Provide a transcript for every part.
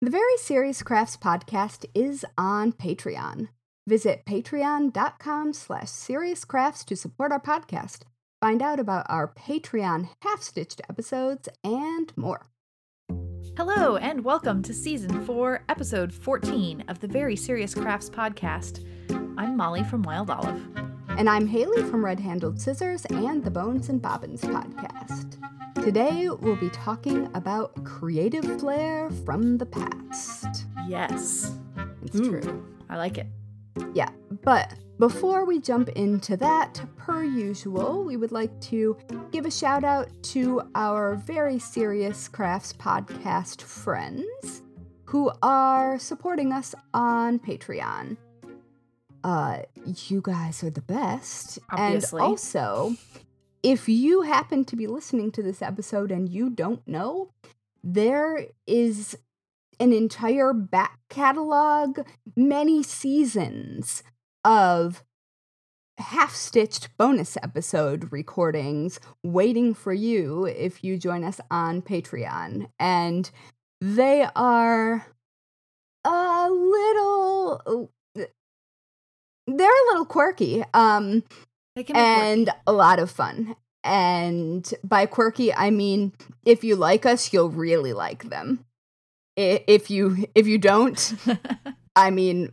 The Very Serious Crafts podcast is on Patreon. Visit patreon.com slash seriouscrafts to support our podcast. Find out about our Patreon half-stitched episodes and more. Hello, and welcome to Season 4, Episode 14 of the Very Serious Crafts podcast. I'm Mollie from Wild Olive. And I'm Haley from Red Handled Scissors and the Bones and Bobbins podcast. Today we'll be talking about creative flair from the past. Yes. It's Ooh, true. I like it. Yeah, but before we jump into that, per usual, we would like to give a shout out to our very serious crafts podcast friends who are supporting us on Patreon. Uh, you guys are the best. Obviously. And also, if you happen to be listening to this episode and you don't know, there is an entire back catalog, many seasons of half stitched bonus episode recordings waiting for you if you join us on Patreon. And they are a little. They're a little quirky. Um, They can be and a lot of fun. And by quirky, I mean if you like us, you'll really like them. If you if you don't. I mean,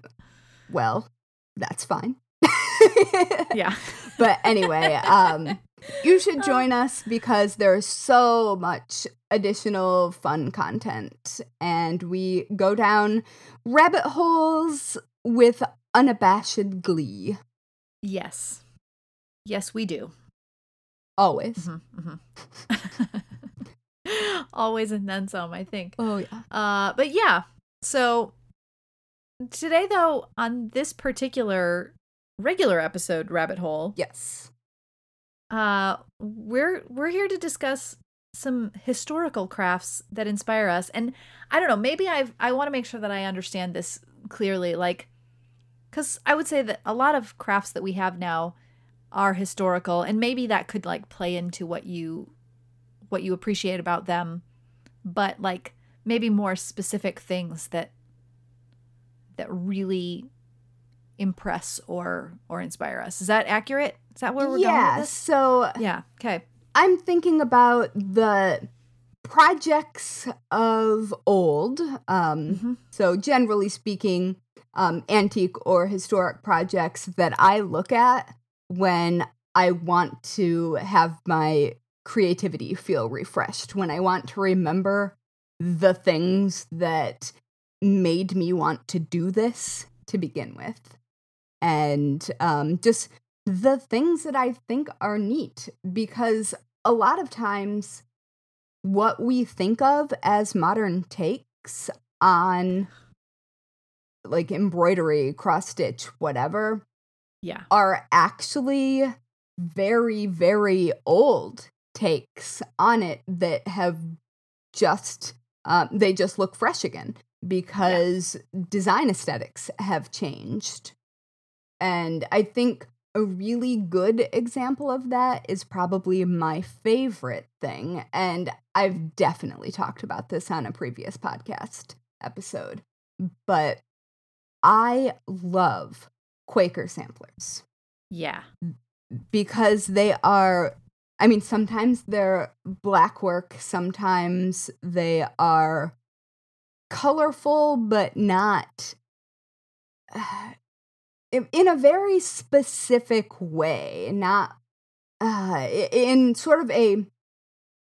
well, that's fine. yeah. but anyway, um, you should join us because there's so much additional fun content, and we go down rabbit holes with unabashed glee. Yes. Yes, we do. Always. Mhm, mhm. Always and then some, I think. Oh yeah. Uh, but yeah. So today, though, on this particular regular episode, Rabbit Hole, Yes. uh, we're we're here to discuss some historical crafts that inspire us. And I don't know, maybe I've I want to make sure that I understand this clearly, like, because I would say that a lot of crafts that we have now are historical, and maybe that could like play into what you what you appreciate about them, but like maybe more specific things that that really impress or or inspire us. Is that accurate? Is that where we're going yeah. So Yeah. Okay. I'm thinking about the projects of old. Um, Mhm. So, generally speaking, um, antique or historic projects that I look at when I want to have my creativity feel refreshed, when I want to remember the things that made me want to do this to begin with. And um, just the things that I think are neat because a lot of times what we think of as modern takes on like embroidery, cross stitch, whatever, Yeah. are actually very, very old takes on it that have just, um, they just look fresh again because design aesthetics have changed. And I think a really good example of that is probably my favorite thing. And I've definitely talked about this on a previous podcast episode. But I love Quaker samplers Yeah. because they are, I mean, sometimes they're black work, sometimes they are colorful, but not in a very specific way, not uh, in sort of a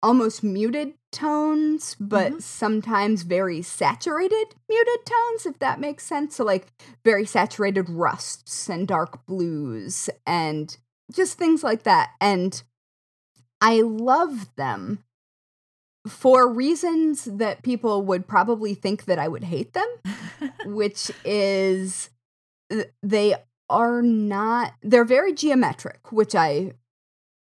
almost muted tones, but Mhm. sometimes very saturated muted tones, if that makes sense. So, like very saturated rusts and dark blues and just things like that. And I love them for reasons that people would probably think that I would hate them which is they are not they're very geometric which i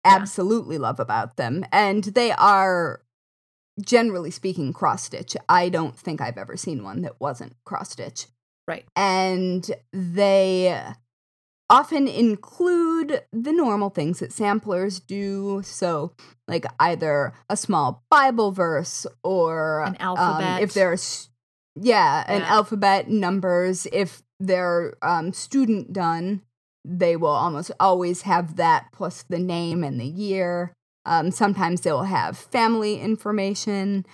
absolutely love about them and they are generally speaking cross stitch i don't think i've ever seen one that wasn't cross stitch Right. and they often include the normal things that samplers do so like either a small bible verse or An um, alphabet. if there's Yeah, an Yeah. alphabet, numbers. If they're um, student done, they will almost always have that plus the name and the year. Um, sometimes they'll have family information,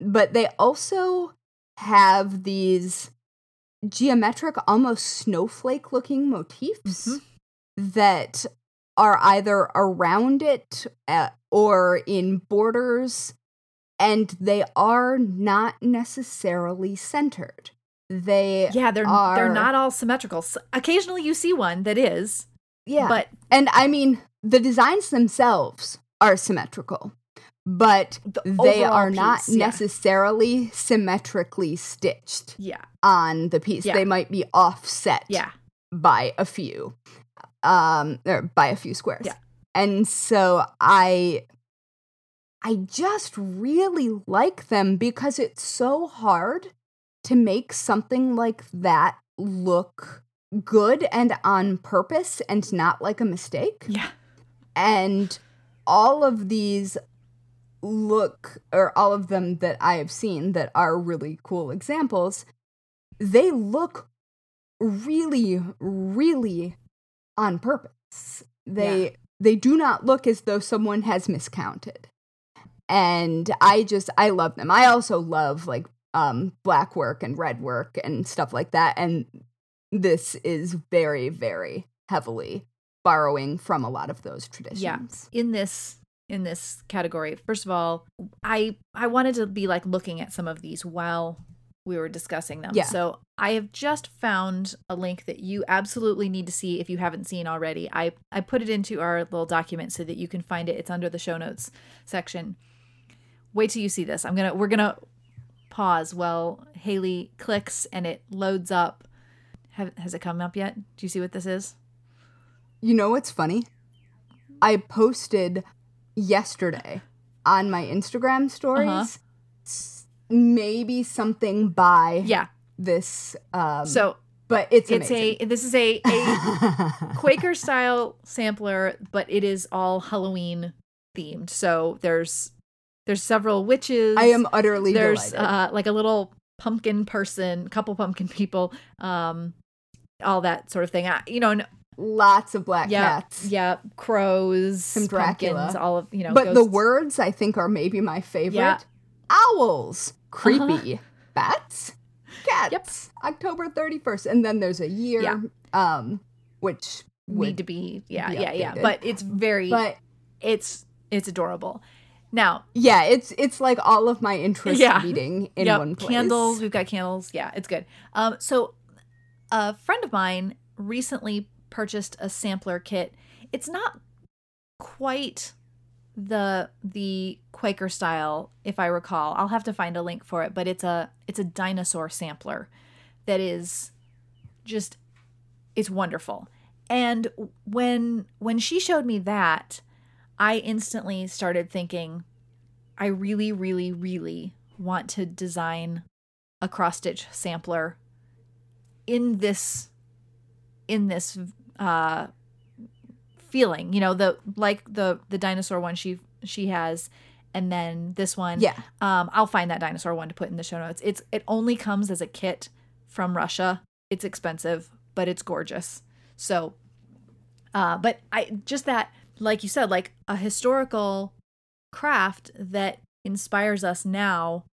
but they also have these geometric, almost snowflake looking motifs Mhm. that are either around it uh, or in borders, and they are not necessarily centered. They Yeah, they're they're not all symmetrical. Occasionally you see one that is, yeah, but and I mean the designs themselves are symmetrical, but the they are not yeah. necessarily symmetrically stitched Yeah, on the piece. Yeah. They might be offset yeah, by a few, um, or by a few squares. Yeah. And so I, I just really like them because it's so hard to make something like that look good and on purpose and not like a mistake. yeah, And all of these look, or all of them that I have seen that are really cool examples, they look really, really on purpose. They they do not look as though someone has miscounted. And I just I love them. I also love like um black work and red work and stuff like that. And this is very, very heavily borrowing from a lot of those traditions. Yeah. in this in this category. First of all, I I wanted to be like looking at some of these while we were discussing them. Yeah. So I have just found a link that you absolutely need to see if you haven't seen already. I I put it into our little document so that you can find it. It's under the show notes section. Wait till you see this. I'm gonna we're gonna pause while Haley clicks and it loads up. Have, has it come up yet? Do you see what this is? You know what's funny? I posted yesterday on my Instagram stories Uh-huh. maybe something by Yeah. this um So but it's it's a this is a a Quaker style sampler, but it is all Halloween themed. So there's there's several witches. I am utterly there's uh like a little pumpkin person, couple pumpkin people, um all that sort of thing. I, you know, and Lots of black cats. yeah, crows, Some Dracula. pumpkins, all of you know. but the words I think are maybe my favorite. Yeah. Owls, creepy, bats, cats. Yep. October 31st and then there's a year Yeah. um which need to be, yeah, be yeah, yeah. But it's very, but it's it's adorable. Now, yeah, it's it's like all of my interests Yeah. meeting in Yep, one place. Candles, we've got candles. Yeah, it's good. Um, so a friend of mine recently purchased a sampler kit. It's not quite the the Quaker style, if I recall. I'll have to find a link for it, but it's a it's a dinosaur sampler that is just it's wonderful. And when when she showed me that, I instantly started thinking I really really really want to design a cross stitch sampler in this in this uh feeling you know the like the the dinosaur one she she has and then this one. Yeah. um i'll find that dinosaur one to put in the show notes. It's it only comes as a kit from russia. It's expensive but it's gorgeous. So uh but i just that like you said like a historical craft that inspires us now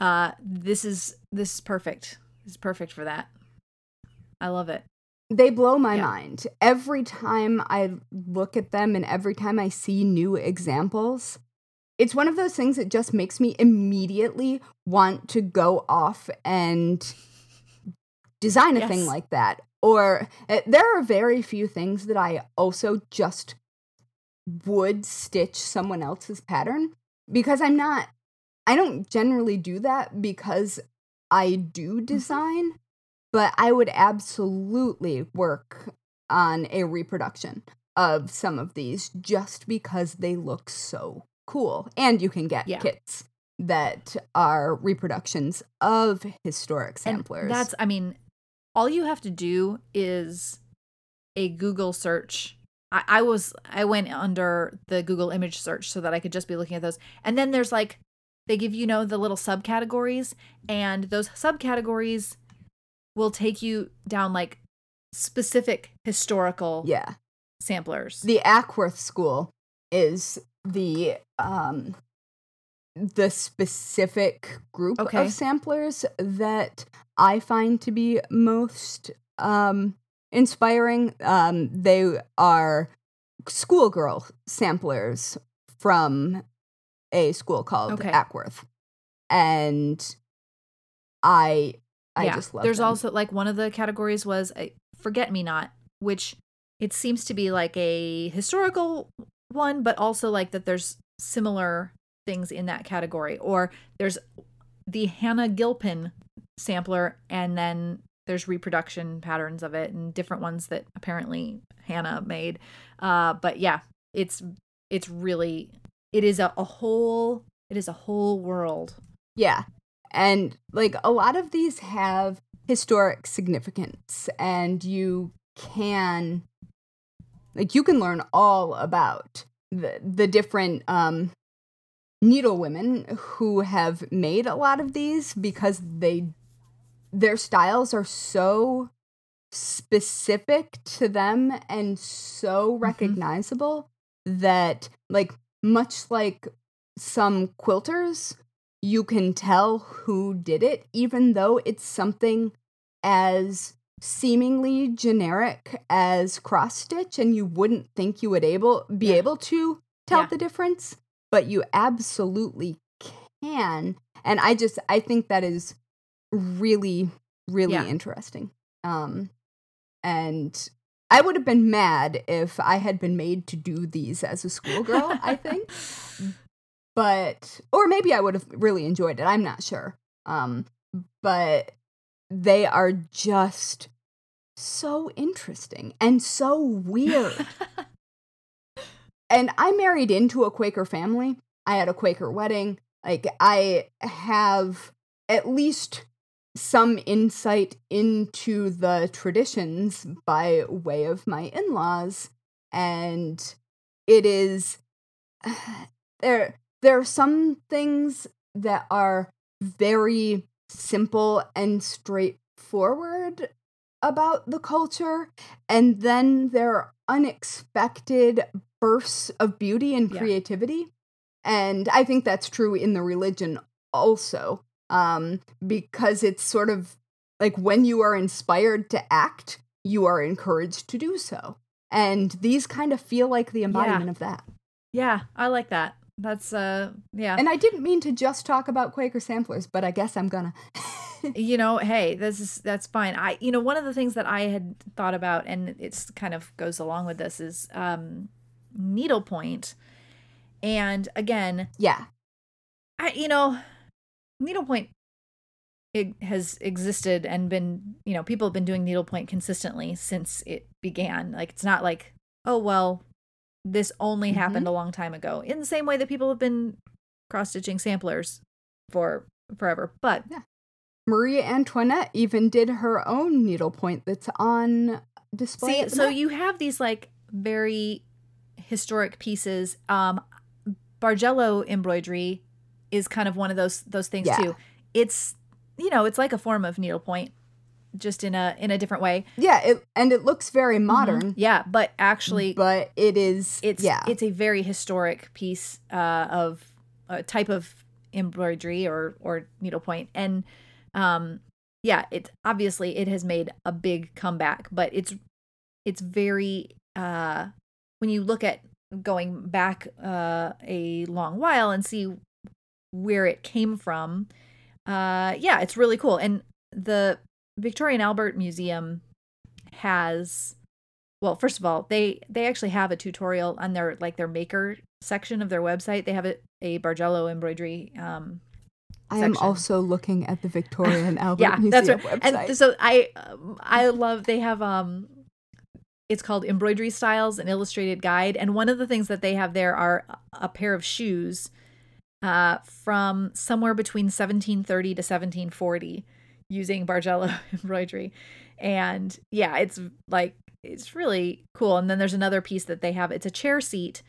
uh this is this is perfect this is perfect for that i love it They blow my Yeah. mind. Every time I look at them and every time I see new examples, it's one of those things that just makes me immediately want to go off and design a thing like that. Or uh, there are very few things that I also just would stitch someone else's pattern because I'm not, I don't generally do that because I do design, but I would absolutely work on a reproduction of some of these just because they look so cool. And you can get Yeah. kits that are reproductions of historic And samplers. that's, I mean, all you have to do is a Google search. I, I was, I went under the Google image search so that I could just be looking at those. And then there's like, they give you know the little subcategories and those subcategories will take you down like specific historical Yeah. samplers. The Ackworth School is the um the specific group Okay. of samplers that I find to be most um inspiring. Um they are schoolgirl samplers from a school called Okay. Ackworth. And I I yeah. just love There's them. also like one of the categories was a forget me not, which it seems to be like a historical one, but also like that there's similar things in that category. Or there's the Hannah Gilpin sampler, and then there's reproduction patterns of it and different ones that apparently Hannah made. Uh, but yeah, it's it's really it is a, a whole it is a whole world. Yeah. And like a lot of these have historic significance and you can like you can learn all about the the different um needle women who have made a lot of these because they their styles are so specific to them and so mm-hmm. recognizable that like much like some quilters you can tell who did it even though it's something as seemingly generic as cross stitch and you wouldn't think you would able be Yeah. able to tell Yeah. the difference but you absolutely can and i just i think that is really really Yeah. interesting um and i would have been mad if i had been made to do these as a schoolgirl i think but or maybe I would have really enjoyed it. I'm not sure. Um, but they are just so interesting and so weird. And I married into a Quaker family. I had a Quaker wedding. Like I have at least some insight into the traditions by way of my in-laws and it is there there are some things that are very simple and straightforward about the culture and then there are unexpected bursts of beauty and Yeah. creativity and i think that's true in the religion also um because it's sort of like when you are inspired to act you are encouraged to do so and these kind of feel like the embodiment of that yeah, I like that. That's uh yeah. and I didn't mean to just talk about Quaker samplers, but I guess I'm gonna. you know hey this is that's fine i you know one of the things that i had thought about and it's kind of goes along with this is um needlepoint and again yeah, i you know needlepoint it has existed and been you know people have been doing needlepoint consistently since it began like it's not like oh well this only mm-hmm. happened a long time ago in the same way that people have been cross stitching samplers for forever but yeah. Maria Antoinette even did her own needlepoint that's on display. See, so you have these like very historic pieces. Um Bargello embroidery is kind of one of those those things Yeah. too. It's you know, it's like a form of needlepoint just in a in a different way. yeah, it and it looks very modern, Yeah, but actually but it is. it's yeah, it's a very historic piece uh, of a type of embroidery or or needlepoint and um yeah it obviously it has made a big comeback but it's it's very uh when you look at going back uh a long while and see where it came from uh yeah it's really cool and the Victoria and Albert Museum has well first of all they they actually have a tutorial on their like their maker section of their website they have a, a bargello embroidery um I am section. also looking at the Victoria and Albert yeah Museum that's right website. and so i um, i love they have um it's called embroidery styles an illustrated guide and one of the things that they have there are a pair of shoes uh from somewhere between 1730 to 1740 using bargello embroidery. And yeah it's like it's really cool. And then there's another piece that they have. It's a chair seat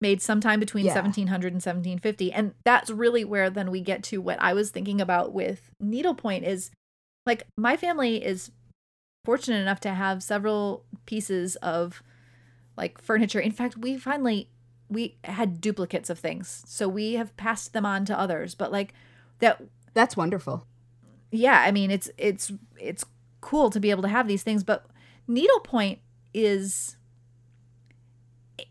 made sometime between Yeah. 1700 and 1750 and that's really where then we get to what i was thinking about with needlepoint is like my family is fortunate enough to have several pieces of like furniture. In fact we finally we had duplicates of things. So we have passed them on to others but like that That's wonderful. yeah i mean it's it's it's cool to be able to have these things but needlepoint is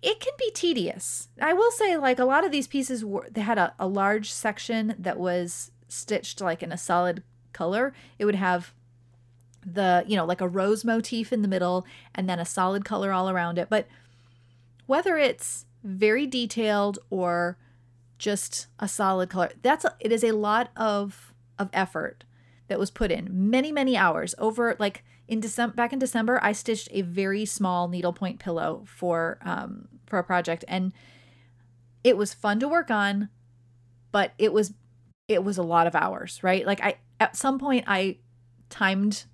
it can be tedious. I will say like a lot of these pieces were they had a, a large section that was stitched like in a solid color. It would have the you know like a rose motif in the middle and then a solid color all around it. But whether it's very detailed or just a solid color that's a, it is a lot of of effort that was put in. Many many hours. Over like in december back in december i stitched a very small needlepoint pillow for um for a project. And it was fun to work on but it was it was a lot of hours right? Like i at some point i timed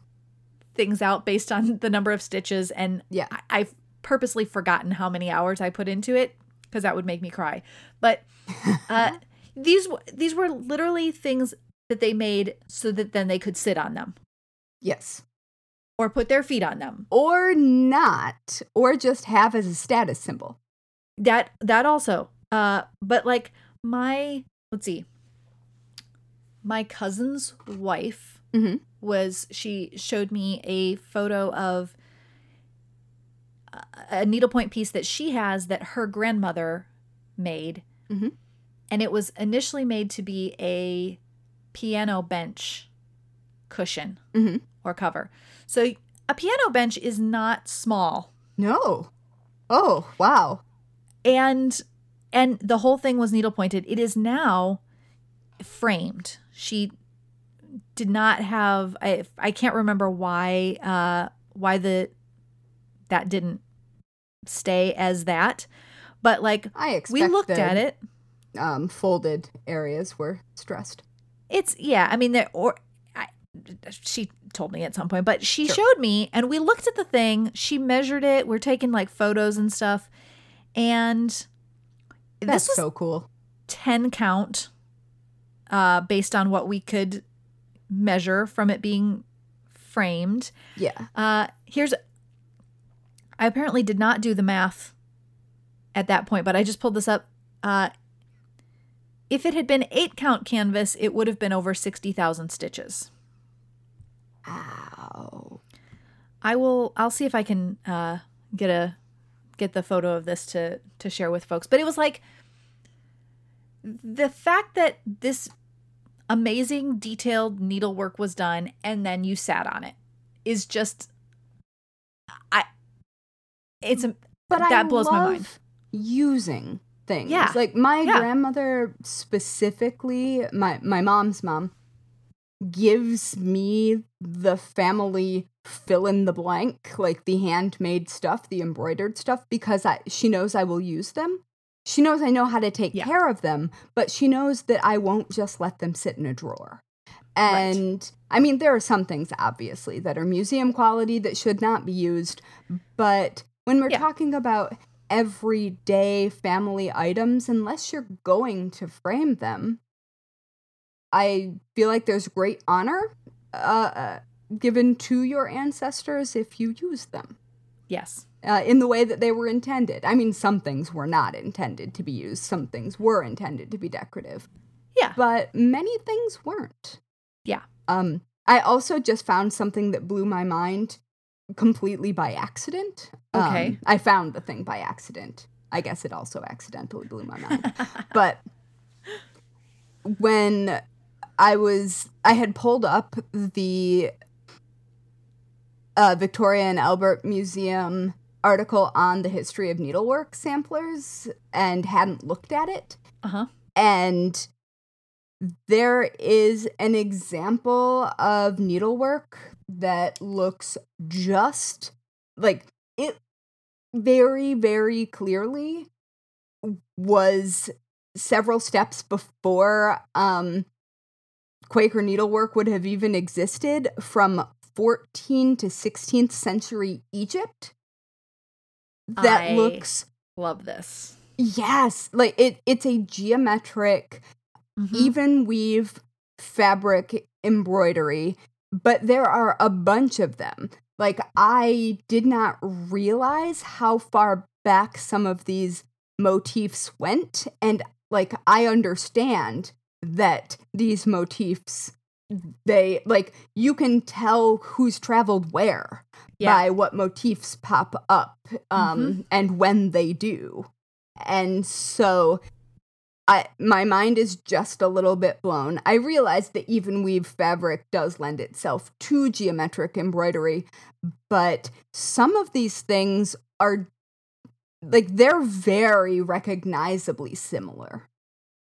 things out based on the number of stitches and Yeah. I, i've purposely forgotten how many hours i put into it because that would make me cry but uh, these w- these were literally things that they made so that then they could sit on them Yes. or put their feet on them. Or not, or just have as a status symbol. That that also. Uh, but like my let's see, my cousin's wife Mhm. was she showed me a photo of a- a needlepoint piece that she has that her grandmother made, Mhm. and it was initially made to be a piano bench cushion Mhm. or cover. So a piano bench is not small. No. Oh, wow. and and the whole thing was needle pointed it is now framed she did not have i i can't remember why uh why the that didn't stay as that but like I expect we looked the, at it Um, folded areas were stressed. it's yeah i mean there or I, she told me at some point but she Sure. showed me and we looked at the thing she measured it we're taking like photos and stuff and That's this was so cool. 10 count uh, based on what we could measure from it being framed. Yeah. Uh, here's I apparently did not do the math at that point, but I just pulled this up. Uh, if it had been eight count canvas, it would have been over 60,000 stitches. Ow. I will I'll see if I can uh, get a get the photo of this to to share with folks. But it was like the fact that this amazing detailed needlework was done and then you sat on it is just I it's a But that I blows love my mind. using things. Yeah. Like my Yeah. grandmother specifically, my my mom's mom gives me the family fill in the blank, like the handmade stuff, the embroidered stuff because I she knows I will use them. She knows I know how to take Yeah. care of them, but she knows that I won't just let them sit in a drawer. Right. And I mean, there are some things obviously that are museum quality that should not be used, but when we're Yeah. talking about everyday family items, unless you're going to frame them, I feel like there's great honor uh, uh, given to your ancestors if you use them yes. Uh, in the way that they were intended. I mean, some things were not intended to be used, some things were intended to be decorative, Yeah. but many things weren't. Yeah. Um, I also just found something that blew my mind completely by accident. Um, Okay. I found the thing by accident. I guess it also accidentally blew my mind. but when I was, I had pulled up the uh, Victoria and Albert Museum article on the history of needlework samplers and hadn't looked at it. Uh-huh. And there is an example of needlework that looks just like it very, very clearly was several steps before um, Quaker needlework would have even existed from 14th to 16th century Egypt. That I- looks Love this. Yes, like it it's a geometric Mhm. even weave fabric embroidery, but there are a bunch of them. Like I did not realize how far back some of these motifs went and like I understand that these motifs they like you can tell who's traveled where Yeah. by what motifs pop up um and when they do. And so I my mind is just a little bit blown. I realize that even weave fabric does lend itself to geometric embroidery, but some of these things are like they're very recognizably similar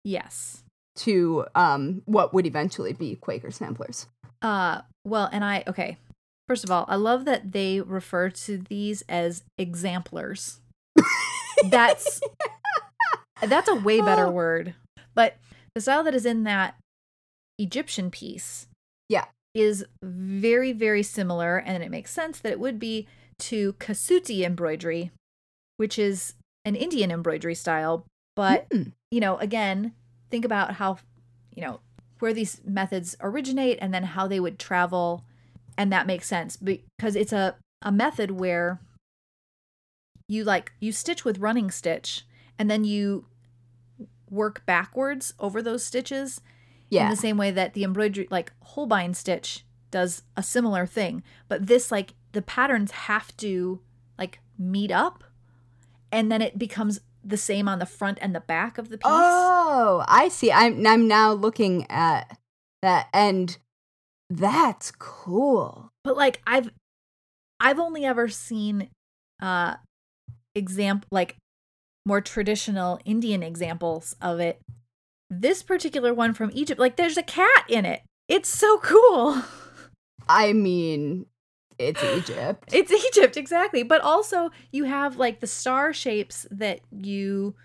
Yes. to um what would eventually be Quaker samplers. Uh well, and I okay. First of all, I love that they refer to these as exemplars. That's that's a way better Oh. word. But the style that is in that Egyptian piece Yeah. is very very similar and it makes sense that it would be to kasuti embroidery, which is an Indian embroidery style, but Hmm. you know, again, think about how, you know, where these methods originate and then how they would travel. And that makes sense because it's a, a method where you like, you stitch with running stitch and then you work backwards over those stitches in Yeah. the same way that the embroidery, like Holbein stitch, does a similar thing. But this, like, the patterns have to like meet up and then it becomes the same on the front and the back of the piece. Oh, I see. I'm I'm now looking at that and that's cool. but like i've i've only ever seen uh example like more traditional indian examples of it this particular one from egypt like there's a cat in it it's so cool I mean, it's Egypt. it's egypt exactly but also you have like the star shapes that you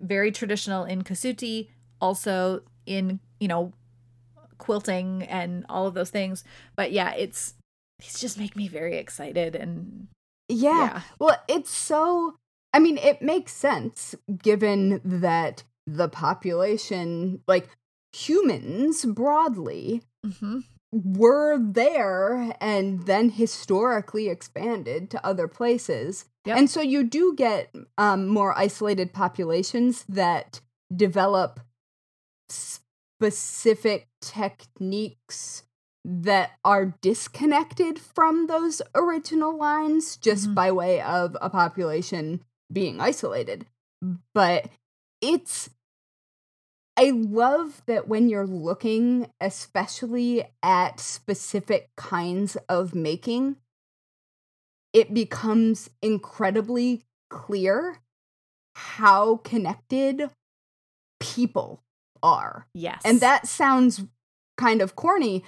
very traditional in kasuti also in you know quilting and all of those things but yeah it's these just make me very excited and yeah. yeah. Well, it's so I mean, it makes sense given that the population, like humans broadly, hmm were there and then historically expanded to other places. Yep. And so you do get um, more isolated populations that develop specific techniques that are disconnected from those original lines just Mhm. by way of a population being isolated. But it's I love that when you're looking, especially at specific kinds of making, it becomes incredibly clear how connected people are. Yes. And that sounds kind of corny,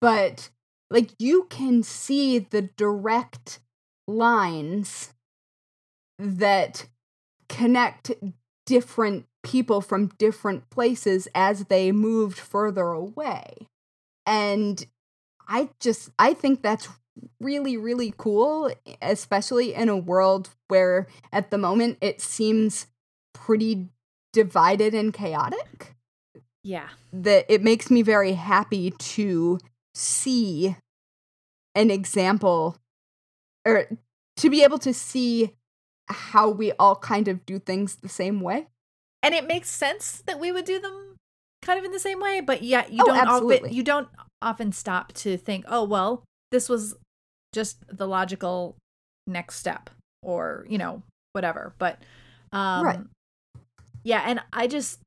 but like you can see the direct lines that connect different people from different places as they moved further away. And I just I think that's really really cool especially in a world where at the moment it seems pretty divided and chaotic yeah. that it makes me very happy to see an example or to be able to see how we all kind of do things the same way. And it makes sense that we would do them kind of in the same way, but yeah, you Oh, don't often you don't often stop to think, "Oh, well, this was just the logical next step or, you know, whatever." But um Right. Yeah, and I just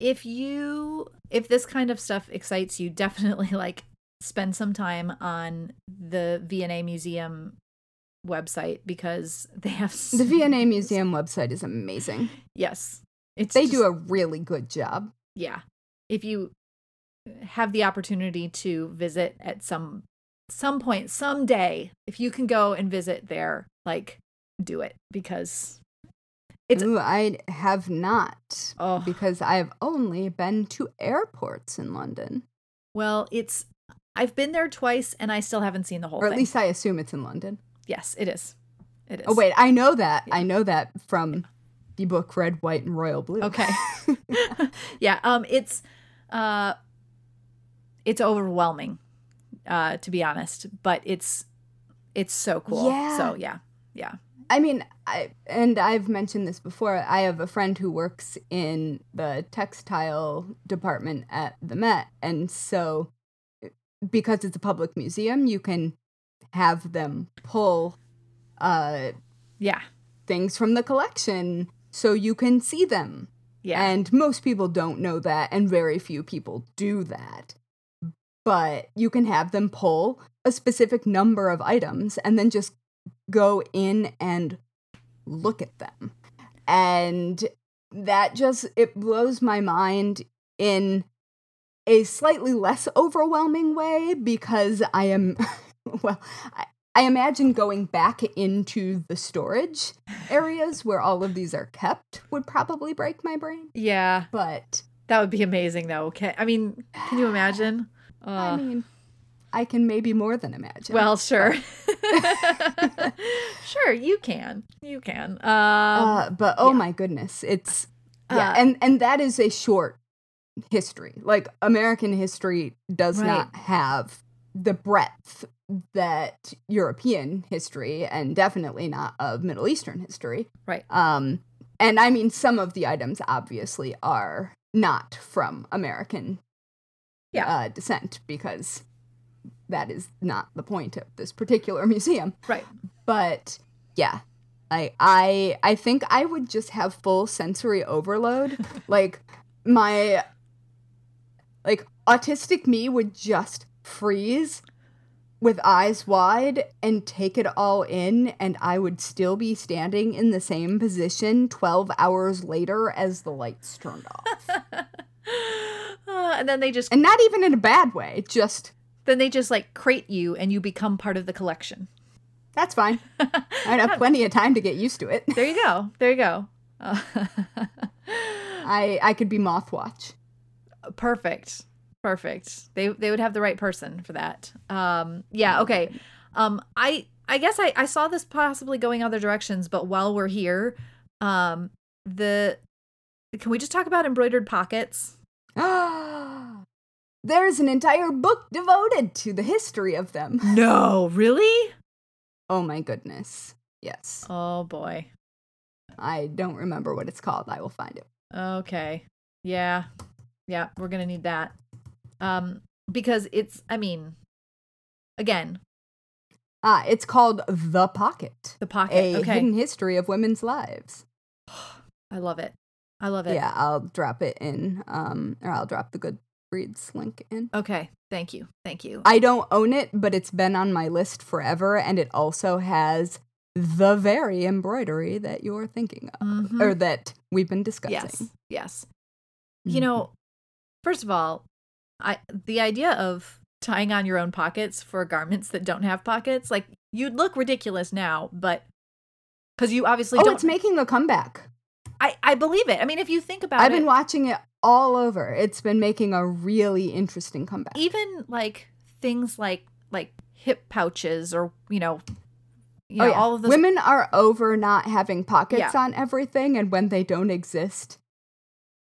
if you if this kind of stuff excites you, definitely like spend some time on the V&A Museum website because they have The so- V&A Museum website is amazing. Yes. It's They just- do a really good job. yeah if you have the opportunity to visit at some some point someday if you can go and visit there like do it because it's Ooh, I have not oh because I have only been to airports in London, well it's i've been there twice and i still haven't seen the whole or at thing least I assume it's in London. yes it is it is Oh wait, I know that. Yeah. I know that from the book Red, White, and Royal Blue. Okay. yeah. Um. It's uh. It's overwhelming, uh, to be honest. But it's it's so cool. Yeah. So yeah. Yeah. I mean, I and I've mentioned this before. I have a friend who works in the textile department at the Met, and so because it's a public museum, you can have them pull uh Yeah. things from the collection so you can see them. Yeah. And most people don't know that, and very few people do that. But you can have them pull a specific number of items and then just go in and look at them. And that just it blows my mind in a slightly less overwhelming way because I am well I, I imagine going back into the storage areas where all of these are kept would probably break my brain. yeah. But That would be amazing, though. Okay. I mean, can you imagine? I Uh, mean, I can maybe more than imagine. well, sure. sure, you can. You can. Um, uh, but oh yeah. my goodness, it's yeah, Uh, and and that is a short history. Like American history does Right. not have the breadth that European history and definitely not of Middle Eastern history. Right. Um and I mean some of the items obviously are not from American Yeah. uh, descent because that is not the point of this particular museum. Right. but yeah i i i think i would just have full sensory overload. Like my like autistic me would just freeze with eyes wide and take it all in and i would still be standing in the same position 12 hours later as the lights turned off. Uh, and then they just and not even in a bad way just then they just like crate you and you become part of the collection. that's fine i'd have plenty of time to get used to it There you go. There you go. Uh, i i could be mothwatch perfect. Perfect. They they would have the right person for that. Um yeah, okay. Um I I guess I I saw this possibly going other directions, but while we're here, um the can we just talk about embroidered pockets? There's an entire book devoted to the history of them. No, really? Oh my goodness. Yes. Oh boy. I don't remember what it's called. I will find it. Okay. Yeah. Yeah, we're going to need that. Um because it's I mean again, Ah, it's called The Pocket. the pocket. A okay. hidden history of women's lives. I love it. I love it. Yeah, I'll drop it in um or I'll drop the Goodreads link in. Okay. Thank you. Thank you. I don't own it, but it's been on my list forever and it also has the very embroidery that you're thinking of Mhm. or that we've been discussing. Yes. Yes. You know, first of all, I the idea of tying on your own pockets for garments that don't have pockets, like you'd look ridiculous now, but because you obviously Oh, don't. it's making a comeback. I I believe it. I mean, if you think about it. I've been watching it all over. It's been making a really interesting comeback. even like things like like hip pouches or you know, you oh, know yeah. all of those. Women are over not having pockets on everything, and when they don't exist,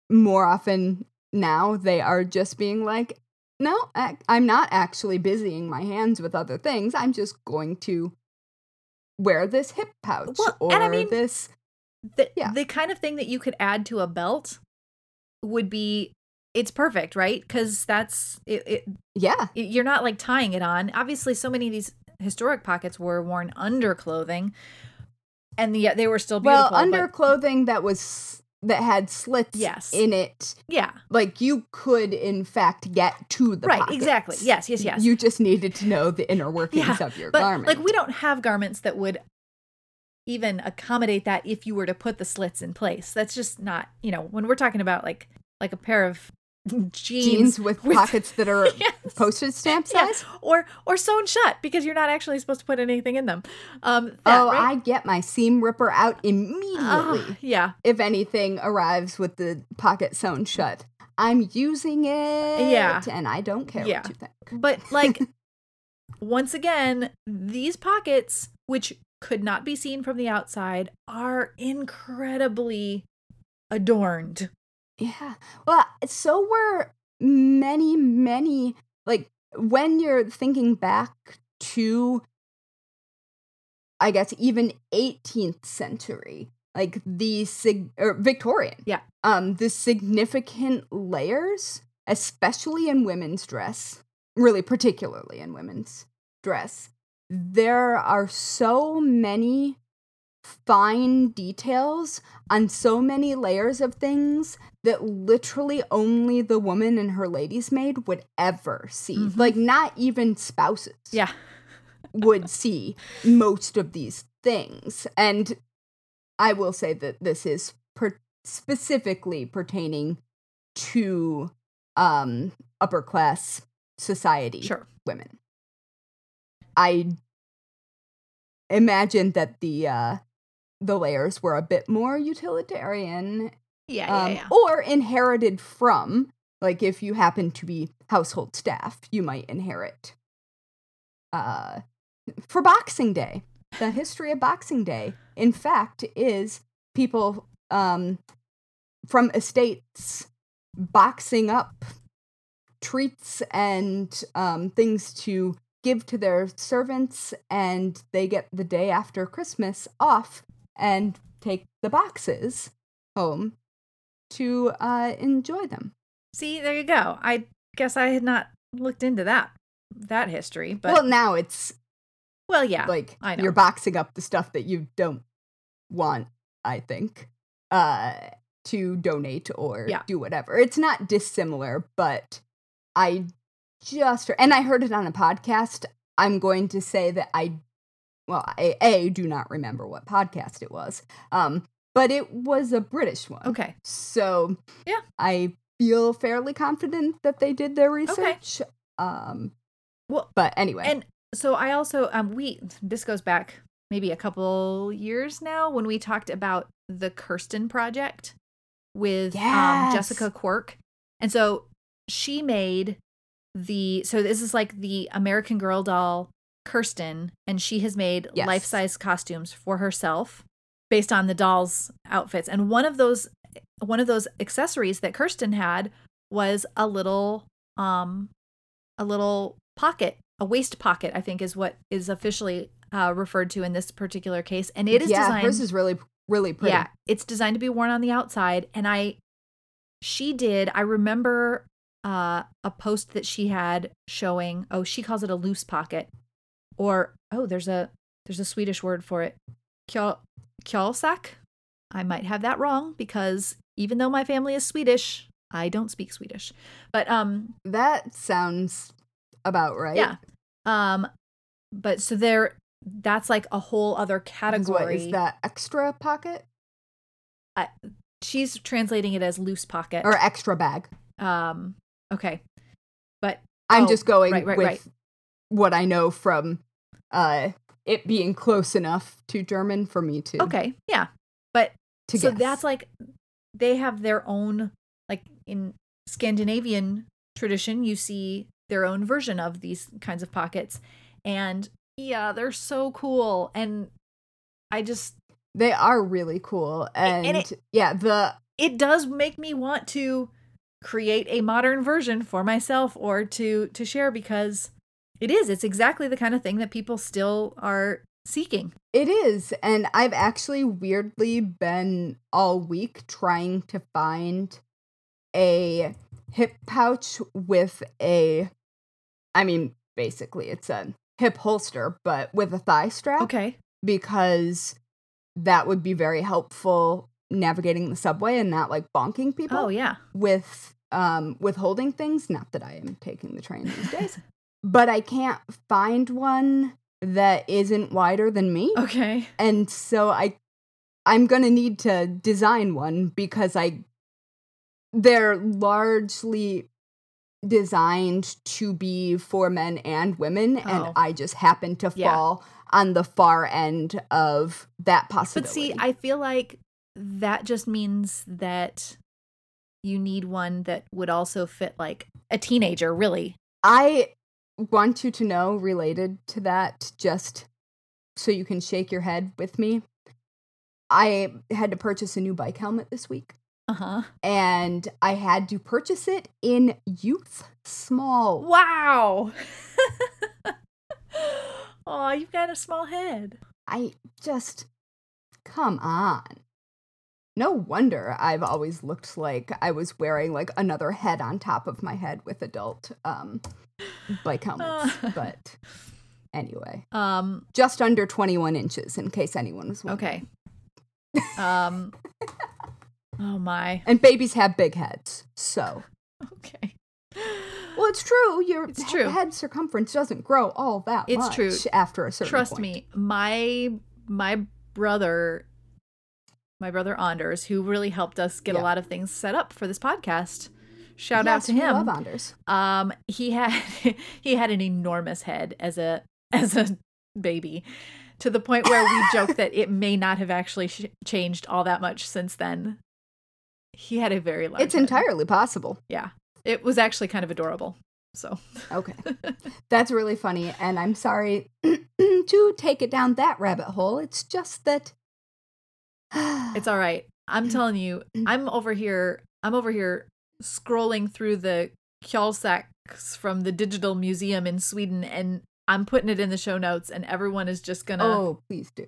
more often now they are just being like, "No, I- I'm not actually busying my hands with other things. I'm just going to wear this hip pouch Well, or and I mean- this." the, Yeah. the kind of thing that you could add to a belt would be it's perfect right because that's it, it, Yeah, you're not like tying it on obviously so many of these historic pockets were worn under clothing and yet they were still beautiful well, under but- clothing that was that had slits Yes. in it. yeah Like you could, in fact, get to the right pockets. exactly yes yes yes You just needed to know the inner workings Yeah, of your but garment. like we don't have garments that would even accommodate that if you were to put the slits in place that's just not you know when we're talking about like like a pair of jeans, jeans with, pockets that are Yes. postage stamp Yeah, size. or or sewn shut because you're not actually supposed to put anything in them. Um, that, oh, right? I get my seam ripper out immediately Ah, yeah, if anything arrives with the pocket sewn shut. I'm using it, Yeah. and I don't care Yeah. what you think. but like once again, these pockets, which could not be seen from the outside are incredibly adorned. Yeah. Well, so were many, many, like, when you're thinking back to, I guess, even 18th century, like the sig- or Victorian. Yeah. Um, the significant layers, especially in women's dress, really particularly in women's dress, there are so many fine details on so many layers of things that literally only the woman and her lady's maid would ever see. Mhm. Like, not even spouses Yeah. would see most of these things. And I will say that this is per- specifically pertaining to um, upper class society Sure. women. I imagine that the uh, the layers were a bit more utilitarian Yeah. um, yeah. or inherited from. Like if you happen to be household staff, you might inherit. Uh, for Boxing Day, the history of Boxing Day, in fact, is people um, from estates boxing up treats and um, things to give to their servants, and they get the day after Christmas off and take the boxes home to uh, enjoy them. See, there you go. I guess I had not looked into that that history, but well, now it's well, yeah. like I know. you're boxing up the stuff that you don't want, I think, uh, to donate or Yeah. do whatever. It's not dissimilar, but I just and I heard it on a podcast. I'm going to say that I, well, I a do not remember what podcast it was, um, but it was a British one. okay. So Yeah. I feel fairly confident that they did their research. Um, Well, but anyway, and so I also um we this goes back maybe a couple years now when we talked about the Kirsten project with um Jessica Quirk. And so she made the so this is like the American Girl doll Kirsten and she has made Yes. life-size costumes for herself based on the doll's outfits. And one of those one of those accessories that Kirsten had was a little um a little pocket, a waist pocket, I think is what is officially uh, referred to in this particular case. And it is yeah, designed hers is really really pretty. yeah, it's designed to be worn on the outside. And I, she did, I remember uh, a post that she had showing, oh, she calls it a loose pocket. Or, oh, there's a, there's a Swedish word for it. Kjol, kjolsak. I might have that wrong because even though my family is Swedish, I don't speak Swedish. But, um, That sounds about right. yeah. Um, but so there, that's like a whole other category. What is that extra pocket She's translating it as loose pocket. or extra bag? Um, okay. But I'm Oh, just going right, right, with right. what I know from uh it being close enough to German for me to okay, yeah. But to so guess. that's like they have their own like in Scandinavian tradition, you see their own version of these kinds of pockets. And yeah, they're so cool. And I just they are really cool and, and it- yeah the it does make me want to create a modern version for myself or to to share because it is it's exactly the kind of thing that people still are seeking It is. And I've actually weirdly been all week trying to find a hip pouch with a, I mean, basically it's a hip holster, but with a thigh strap. okay Because that would be very helpful navigating the subway and not like bonking people oh yeah with um with holding things not that i am taking the train these days but i can't find one that isn't wider than me okay and so i i'm gonna need to design one because i they're largely designed to be for men and women Oh. and i just happen to Yeah. fall on the far end of that possibility. but see i feel like that just means that you need one that would also fit like a teenager really I want you to know, related to that, just so you can shake your head with me. I had to purchase a new bike helmet this week, Uh huh. and I had to purchase it in youth small. Wow. oh, you've got a small head. I just come on. No wonder I've always looked like I was wearing like another head on top of my head with adult um bike helmets. but anyway, Um. just under 21 inches in case anyone was wondering. Okay. Um. Oh my. And babies have big heads. So, Okay. well, it's true. Your It's he- true. head circumference doesn't grow all that It's much true. after a certain Trust point. me, my my brother, my brother Anders, who really helped us get Yeah. a lot of things set up for this podcast. Shout yes, out to him. love Anders. Um, he had he had an enormous head as a as a baby, to the point where we joke that it may not have actually sh- changed all that much since then. He had a very large. It's head. entirely possible. Yeah, it was actually kind of adorable. So Okay. That's really funny. And I'm sorry to take it down that rabbit hole. It's just that. It's all right. I'm mm-hmm. telling you, mm-hmm. I'm over here. I'm over here scrolling through the Kjolsaks from the Digital Museum in Sweden, and I'm putting it in the show notes, and everyone is just gonna. oh, please do.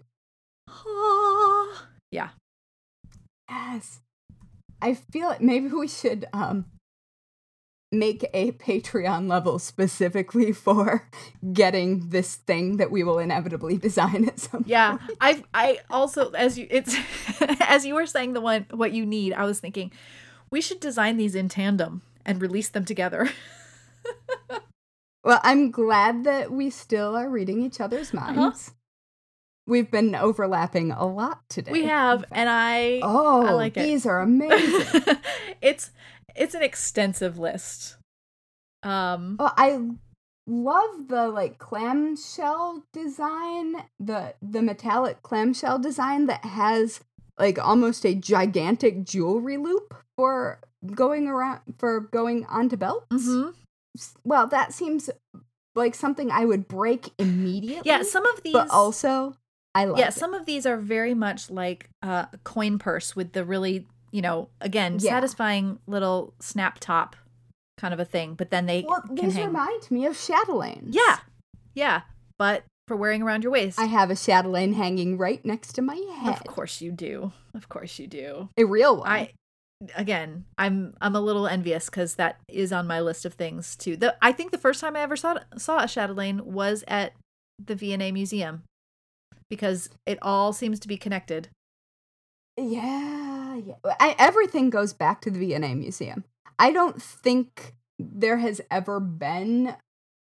Ah. yeah. Yes. I feel like maybe we should um make a Patreon level specifically for getting this thing that we will inevitably design at some Yeah, I I also as you it's as you were saying the one what you need, I was thinking we should design these in tandem and release them together. Well, I'm glad that we still are reading each other's uh-huh. minds. We've been overlapping a lot today. We have, and I Oh, I like it. these are amazing. it's it's an extensive list. Um Oh, I love the like clamshell design, the the metallic clamshell design that has like almost a gigantic jewelry loop for going around for going onto belts. mhm. Well, that seems like something I would break immediately. Yeah, some of these but also I love Yeah, it. some of these are very much like uh, a coin purse with the really, you know, again, Yeah. satisfying little snap top kind of a thing, but then they Well, these hang. remind me of chatelaines. Yeah. Yeah, but for wearing around your waist. I have a chatelaine hanging right next to my head. Of course you do. Of course you do. A real one. I again, I'm I'm a little envious cuz that is on my list of things too. The I think the first time I ever saw saw a chatelaine was at the V&A museum because it all seems to be connected. Yeah, yeah. I, everything goes back to the V&A Museum. I don't think there has ever been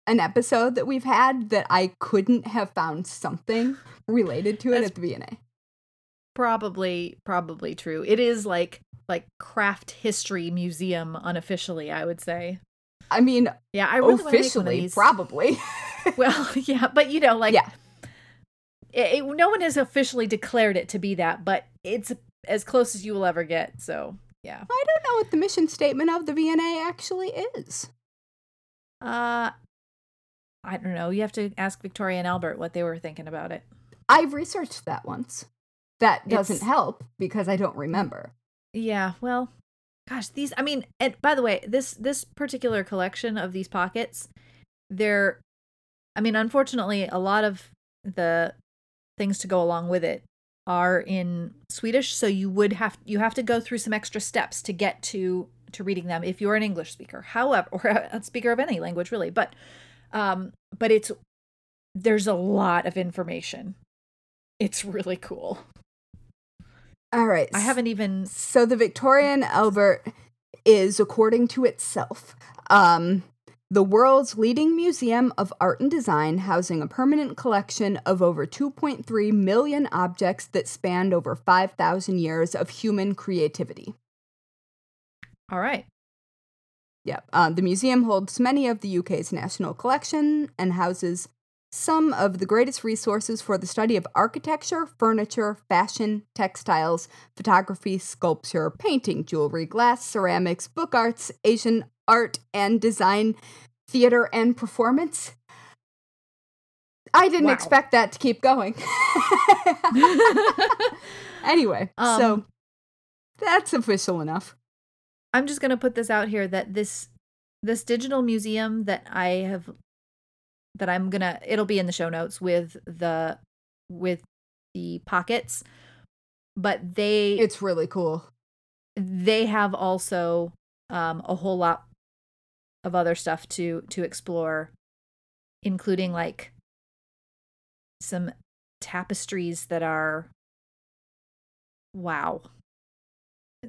an episode that we've had that I couldn't have found something related to it That's- at the V&A. Probably probably true. It is like like craft history museum unofficially, I would say. I mean, Yeah, I really wanna make one of officially, probably. Well, yeah, but you know, like Yeah. it, it- no one has officially declared it to be that, but it's as close as you will ever get. So, yeah. I don't know what the mission statement of the V&A actually is. Uh I don't know. You have to ask Victoria and Albert what they were thinking about it. I've researched that once. That doesn't It's- help because I don't remember. Yeah, well, gosh, these I mean, and by the way, this this particular collection of these pockets, they're I mean, unfortunately, a lot of the things to go along with it are in Swedish, so you would have you have to go through some extra steps to get to to reading them if you're an English speaker. However, or a speaker of any language really, but um but it's there's a lot of information. It's really cool. All right. I haven't even So the Victoria and Albert is, according to itself, um, the world's leading museum of art and design, housing a permanent collection of over 2.3 million objects that spanned over 5,000 years of human creativity. All right. Yep. Uh, the museum holds many of the UK's national collection and houses some of the greatest resources for the study of architecture, furniture, fashion, textiles, photography, sculpture, painting, jewelry, glass, ceramics, book arts, Asian art and design, theater and performance. I didn't Wow. expect that to keep going. anyway, so Um, that's official enough. I'm just gonna put this out here that this this digital museum that I have that I'm gonna it'll be in the show notes with the with the pockets, but they It's really cool. they have also um, a whole lot of other stuff to to explore, including like some tapestries that are wow.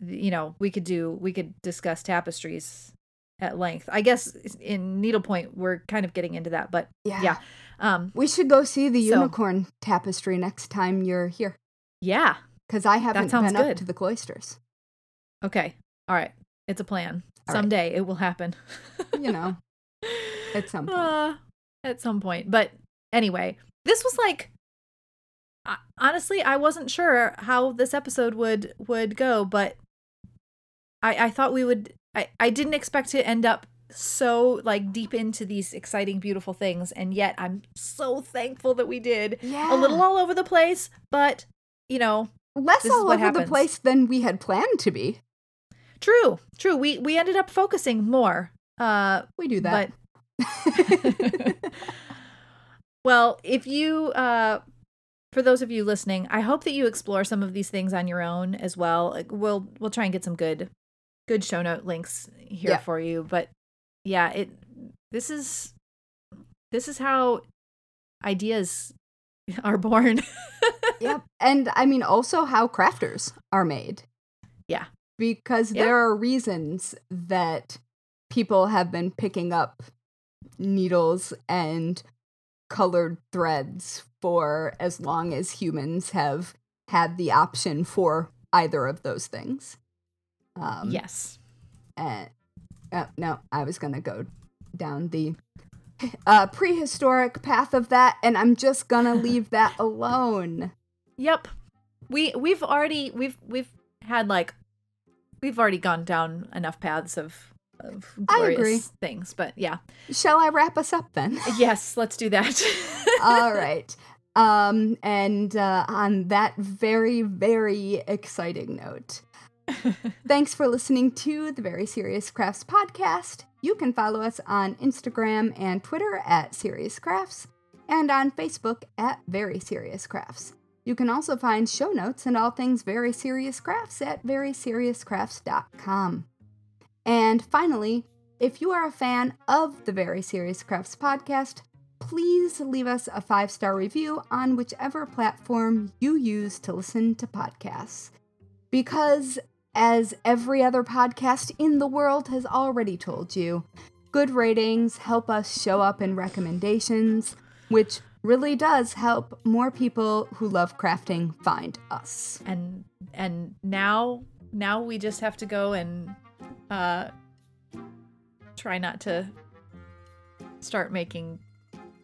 You know, we could do we could discuss tapestries at length. I guess in needlepoint we're kind of getting into that, but Yeah. yeah. Um We should go see the So- unicorn tapestry next time you're here. yeah. Because I haven't been up to the cloisters. Okay. All right. It's a plan. All right. Someday it will happen. You know, at some point. Uh, at some point. But anyway, this was like I- honestly, I wasn't sure how this episode would would go, but I I thought we would I I didn't expect to end up so like deep into these exciting beautiful things and yet I'm so thankful that we did. yeah. A little all over the place, but you know, less all over the place than we had planned to be. true. True. We we ended up focusing more. Uh We do that. Well, if you uh for those of you listening, I hope that you explore some of these things on your own as well. Like we'll we'll try and get some good good show note links here Yeah. for you, but yeah, it this is this is how ideas are born. yep. And I mean, also how crafters are made. Yeah. Because Yeah. there are reasons that people have been picking up needles and colored threads for as long as humans have had the option for either of those things. Um, yes. And, uh, no, I was going to go down the uh, prehistoric path of that, and I'm just going to leave that alone. Yep. We we've already we've we've had like we've already gone down enough paths of of I glorious agree. things, but yeah. Shall I wrap us up then? Yes, let's do that. All right. Um, and uh, on that very, very exciting note, thanks for listening to the Very Serious Crafts podcast. You can follow us on Instagram and Twitter at Serious Crafts and on Facebook at Very Serious Crafts. You can also find show notes and all things Very Serious Crafts at veryseriouscrafts.com. And finally, if you are a fan of the Very Serious Crafts podcast, please leave us a five star review on whichever platform you use to listen to podcasts. Because, as every other podcast in the world has already told you, good ratings help us show up in recommendations, which really does help more people who love crafting find us. and and now now we just have to go and uh try not to start making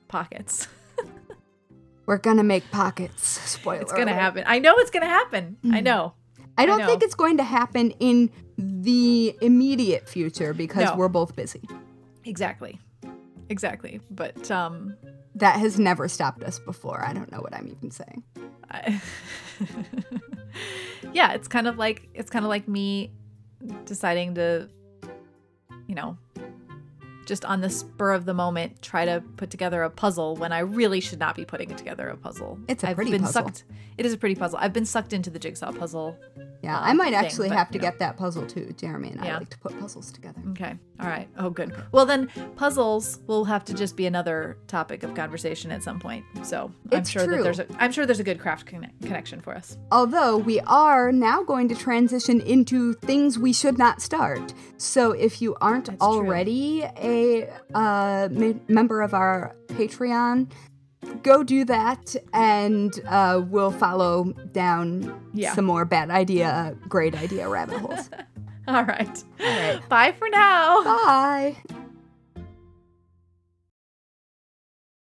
pockets. We're gonna make pockets. Spoiler. it's gonna alert. happen. I know it's gonna happen. I Mhm. know. I don't know. think it's going to happen in the immediate future because No. we're both busy. Exactly. Exactly. But um That has never stopped us before. I don't know what I'm even saying. I, yeah, it's kind of like it's kind of like me deciding to, you know, just on the spur of the moment try to put together a puzzle when I really should not be putting together a puzzle. It's a I've pretty been puzzle. sucked. It is a pretty puzzle. I've been sucked into the jigsaw puzzle. Yeah, uh, I might thing, actually but, have to you know. get that puzzle too. Jeremy and I Yeah. like to put puzzles together. Okay. All right. Oh, good. Well, then puzzles will have to just be another topic of conversation at some point. So I'm It's sure true. that there's a I'm sure there's a good craft conne- connection for us. Although we are now going to transition into things we should not start. So if you aren't That's true. already a uh, me- member of our Patreon, go do that and uh, we'll follow down Yeah. some more bad idea, great idea rabbit holes. All right. All right. Bye for now. Bye.